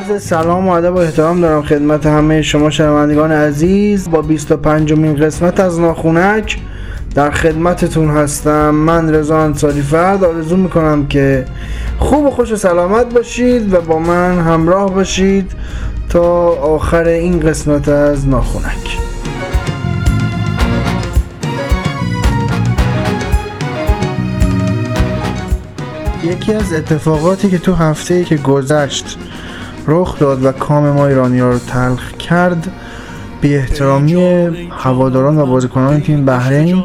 عرض سلام و ادب و احترام دارم خدمت همه شما شنوندگان عزیز. با 25 مین قسمت از ناخونک در خدمتتون هستم. من رضا انصاری فرد. آرزو می‌کنم که خوب و خوش و سلامت باشید و با من همراه باشید تا آخر این قسمت از ناخونک. یکی از اتفاقاتی که تو هفته که گذشت رخ داد و کام ما ایرانی ها رو تلخ کرد. بی احترامی هواداران و بازیکنان تیم بحرین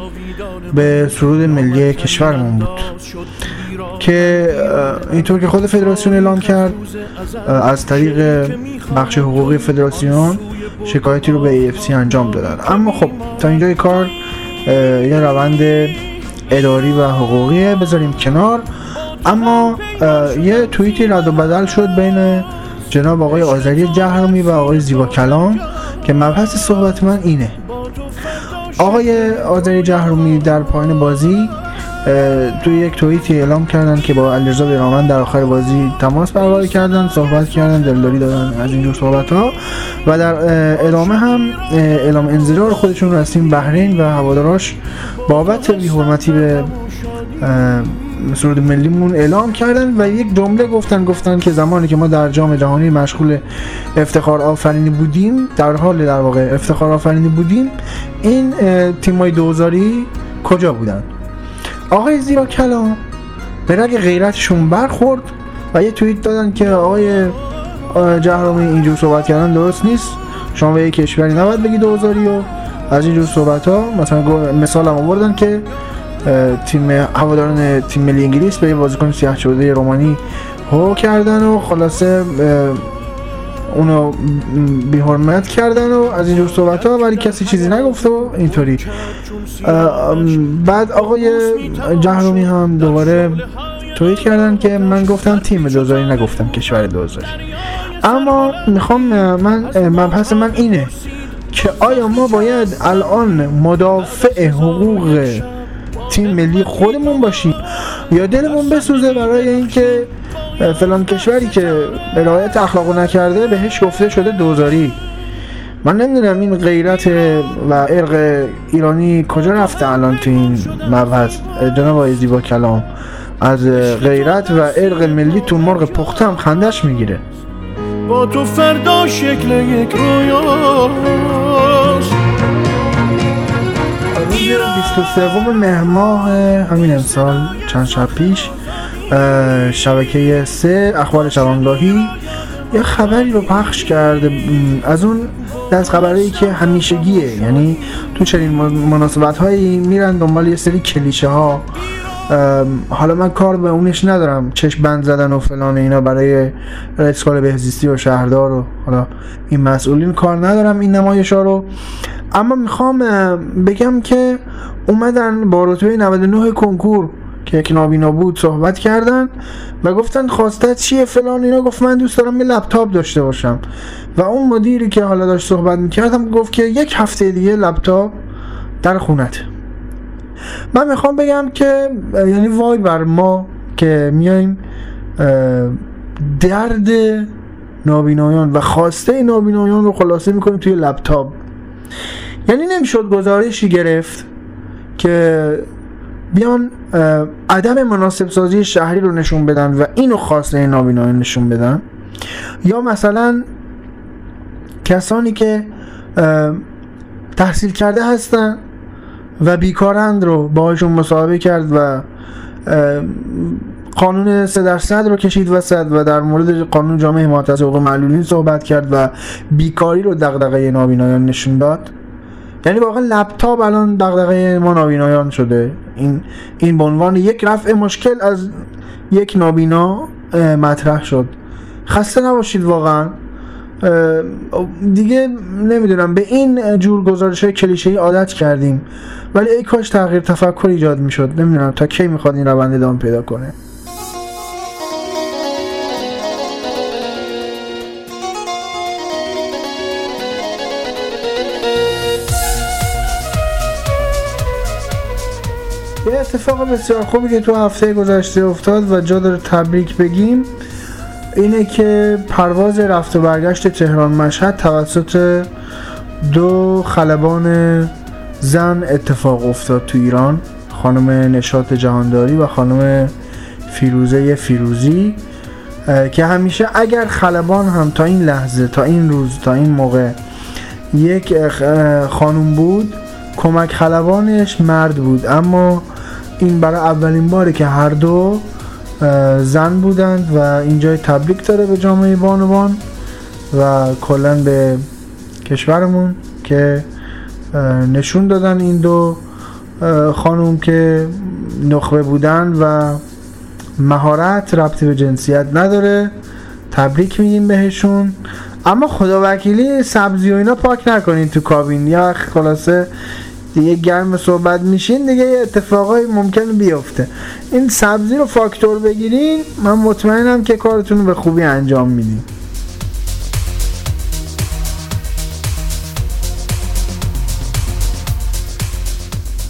به سرود ملی کشورمون بود. که اینطور که خود فدراسیون اعلام کرد از طریق بخش حقوقی فدراسیون شکایتی رو به AFC انجام دادن. اما خب تا اینجای کار یه روند اداری و حقوقیه بذاریم کنار. اما یه توییتی رد و بدل شد بین جناب آقای آذری جهرمی و آقای زیبا کلام که مبحث صحبت من اینه. آقای آذری جهرمی در پایین بازی توی یک توییتی اعلام کردن که با علیرضا بیرامن در آخر بازی تماس برقرار کردن صحبت کردن دلداری دادن از اینجور صحبت ها و در ادامه هم اعلام انزجار خودشون تیم بحرین و هواداراش بابت بی‌حرمتی به سرود ملیمون اعلام کردن و یک جمله گفتن گفتن که زمانی که ما در جام جهانی مشغول افتخار آفرینی بودیم در حال در واقع افتخار آفرینی بودیم این تیمای دوزاری کجا بودن؟ آقای زیبا کلام به رگ غیرتشون برخورد و یه توییت دادن که آقای جهرامی اینجور صحبت کردن درست نیست. شما به یک کشوری نباید بگی دوزاری و از اینجور صحبت ها مثلا مثال هم آوردن که تیم هواداران تیم ملی انگلیس به بازیکن سیاه شده رومانی هو کردن و خلاصه اونو بی حرمت کردن و از اینجور صحبت ها ولی کسی چیزی نگفته و اینطوری. بعد آقای جهرومی هم دوباره توییت کردن که من گفتم تیم دوزاری نگفتم کشور دوزاری. اما می‌خوام من مبحث من اینه که آیا ما باید الان مدافع حقوق تیم ملی خودمون باشیم. یا دلمون بسوزه برای اینکه فلان کشوری که رعایت اخلاقو نکرده بهش گفته شده دوزاری. من نمی‌دونم این غیرت و ارق ایرانی کجا رفته الان تو این مبحث. جناب آقای زیبا کلام از غیرت و ارق ملی تو مرغ پخته هم خندش می‌گیره. با تو فردا شکل یک رویاست 23 مهر همین امسال چند شب پیش شبکه سه اخبار شبانگاهی یه خبری رو پخش کرده از اون دست خبری که همیشگیه. یعنی تو چنین مناسبت هایی میرن دنبال یه سری کلیشه ها حالا من کار به اونش ندارم چشم بند زدن و فلان اینا برای اسکال بهزیستی و شهردار و حالا این مسئولین کار ندارم این نمایش ها رو. اما می‌خوام بگم که اومدن با رتبه 99 کنکور که یک نابینا بود صحبت کردن و گفتن خواسته چیه فلان اینا. گفت من دوست دارم یه لپتاپ داشته باشم. و اون مدیری که حالا داشت صحبت می‌کردم گفت که یک هفته دیگه لپتاپ در خونت. من می‌خوام بگم که یعنی وای بر ما که میایم درد نابینایان و خواسته نابینایان رو خلاصه می‌کنیم توی لپتاپ. یعنی نمی‌شد گزارشی گرفت که بیان عدم مناسب سازی شهری رو نشون بدن و اینو خواسته نابینایان نشون بدن. یا مثلا کسانی که تحصیل کرده هستن و بیکارند رو باهاشون مصاحبه کرد و قانون سه درصد رو کشید وسط و در مورد قانون جامعه حمایت از حقوق معلولین صحبت کرد و بیکاری رو دغدغه نابینایان نشون داد. یعنی واقعا لپتاپ الان دغدغه ما نابینایان شده. این این به عنوان یک رفع مشکل از یک نابینا مطرح شد. خسته نباشید واقعا. دیگه نمی‌دونم. به این جور گزارش های کلیشه عادت کردیم. ولی ای کاش تغییر تفکر ایجاد می‌شد. نمی‌دونم تا کی می‌خواد این روند ادامه پیدا کنه. یه اتفاق بسیار خوبی که تو هفته گذشته افتاد و جا داره تبریک بگیم اینه که پرواز رفت و برگشت تهران مشهد توسط دو خلبان زن اتفاق افتاد تو ایران خانم نشاط جهانداری و خانم فیروزه فیروزی که همیشه اگر خلبان هم تا این لحظه تا این روز تا این موقع یک خانم بود کمک خلبانش مرد بود. اما این برای اولین باره که هر دو زن بودند و اینجای تبریک داره به جامعه بانوان و کلا به کشورمون که نشون دادن این دو خانوم که نخبه بودن و مهارت ربطی به جنسیت نداره. تبریک میگیم بهشون. اما خدا وکیلی سبزی و اینا پاک نکنین تو کابین. یا خلاصه دیگه گرم صحبت میشین دیگه اتفاقای ممکن بیفته. این سبزی رو فاکتور بگیرین من مطمئنم که کارتون رو به خوبی انجام میدین.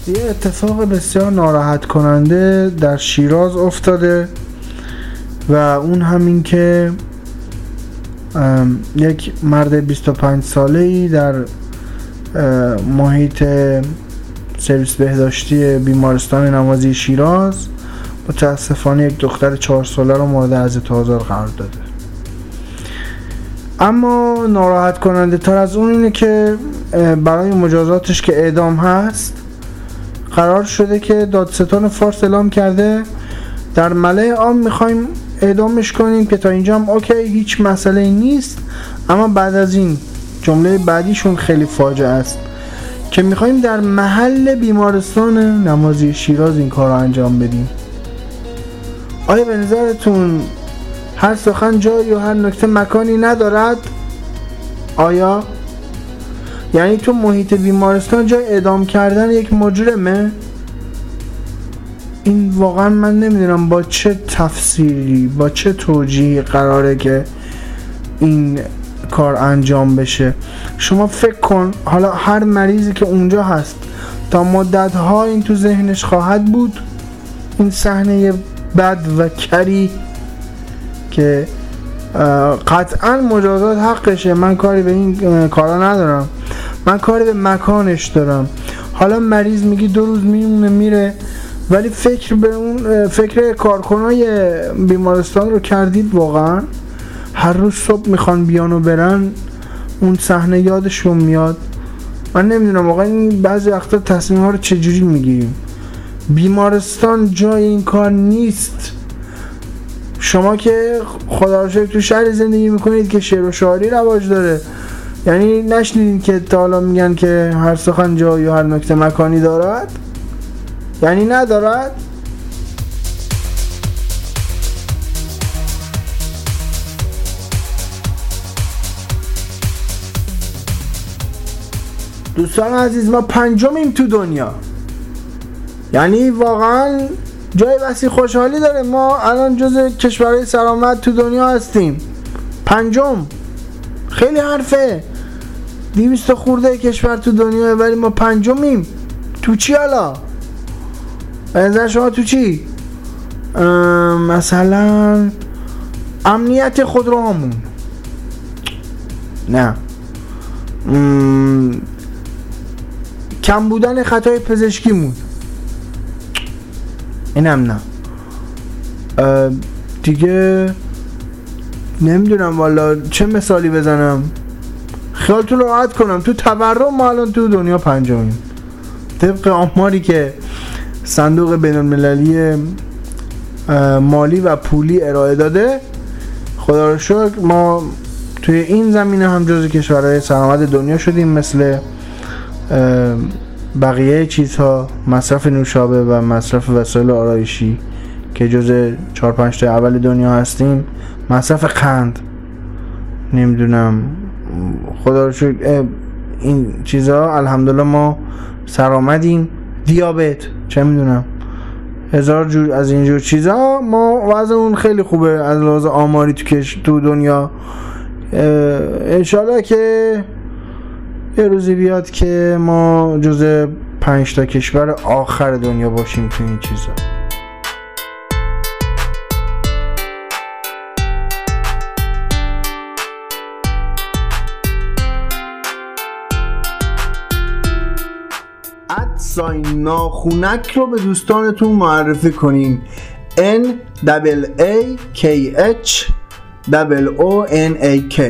یه اتفاق بسیار ناراحت کننده در شیراز افتاده و اون همین که یک مرد 25 ساله ای در محیط سرویس بهداشتی بیمارستان نمازی شیراز متاسفانه یک دختر چهار ساله رو مورد از آزار قرار داده. اما ناراحت کننده تر از اون اینه که برای مجازاتش که اعدام هست قرار شده که دادستان فارس اعلام کرده در ملع عام می‌خوایم اعدامش کنیم که تا اینجا هم اوکی هیچ مسئله نیست اما بعد از این جمله بعدیشون خیلی فاجعه است که می‌خوایم در محل بیمارستان نمازی شیراز این کار رو انجام بدیم. آیا به نظرتون هر سخن جایی و هر نکته مکانی ندارد؟ آیا؟ یعنی تو محیط بیمارستان جای اعدام کردن یک مجرمه؟ این واقعا من نمی‌دونم با چه تفسیری با چه توجیهی قراره که این کار انجام بشه. شما فکر کن حالا هر مریضی که اونجا هست تا مدت ها این تو ذهنش خواهد بود این صحنه بد و کری که قطعا مجازات حقشه. من کاری به این کارا ندارم. من کاری به مکانش دارم. حالا مریض میگی دو روز میمونه میره ولی فکر به اون فکر کارکنای بیمارستان رو کردید واقعا؟ هر روز صبح می‌خوان بیان و برن اون صحنه یادشون میاد. من نمی‌دونم واقعا این بعضی وقتا تصمیم ها رو چجوری می‌گیریم؟ بیمارستان جای این کار نیست. شما که خدا رو تو شهر زندگی می‌کنید که شعر و شعاری رواج داره. یعنی نشنیدین که تا حالا میگن که هر سخن جایی و هر نکته مکانی دارد؟ یعنی ندارد؟ دوستان عزیز ما پنجمیم تو دنیا. یعنی واقعا جای بسی خوشحالی داره. ما الان جز کشورهای سلامت تو دنیا هستیم. پنجم خیلی حرفه. دیویست خورده کشور تو دنیا ولی ما پنجمیم. تو چی حالا؟ نظر شما تو چی؟ مثلا امنیت خودروهامون. نه. کم بودن خطای پزشکیمون. اینم نه. دیگه نمی‌دونم والا چه مثالی بزنم. خیالتون راحت کنم. تو تورم ما الان تو دنیا پنجمیم. طبق آماری که صندوق بین المللی مالی و پولی ارائه داده خدا رو شکر ما توی این زمینه هم جز کشورهای سلامت دنیا شدیم مثل بقیه چیزها مصرف نوشابه و مصرف وسایل آرایشی که جز 4 5 تا اول دنیا هستیم مصرف قند. نمی‌دونم. خدا رو شکر این چیزها الحمدلله ما سرآمدیم. دیابت چه می‌دونم. هزار جور از اینجور چیزها ما وضع اون خیلی خوبه از لحاظ آماری تو کش تو دنیا. انشالله که یه روزی بیاد که ما جز پنج تا کشور آخر دنیا باشیم تو این چیزا. ساین ناخونک رو به دوستانتون معرفی کنین. N A K H O N A K.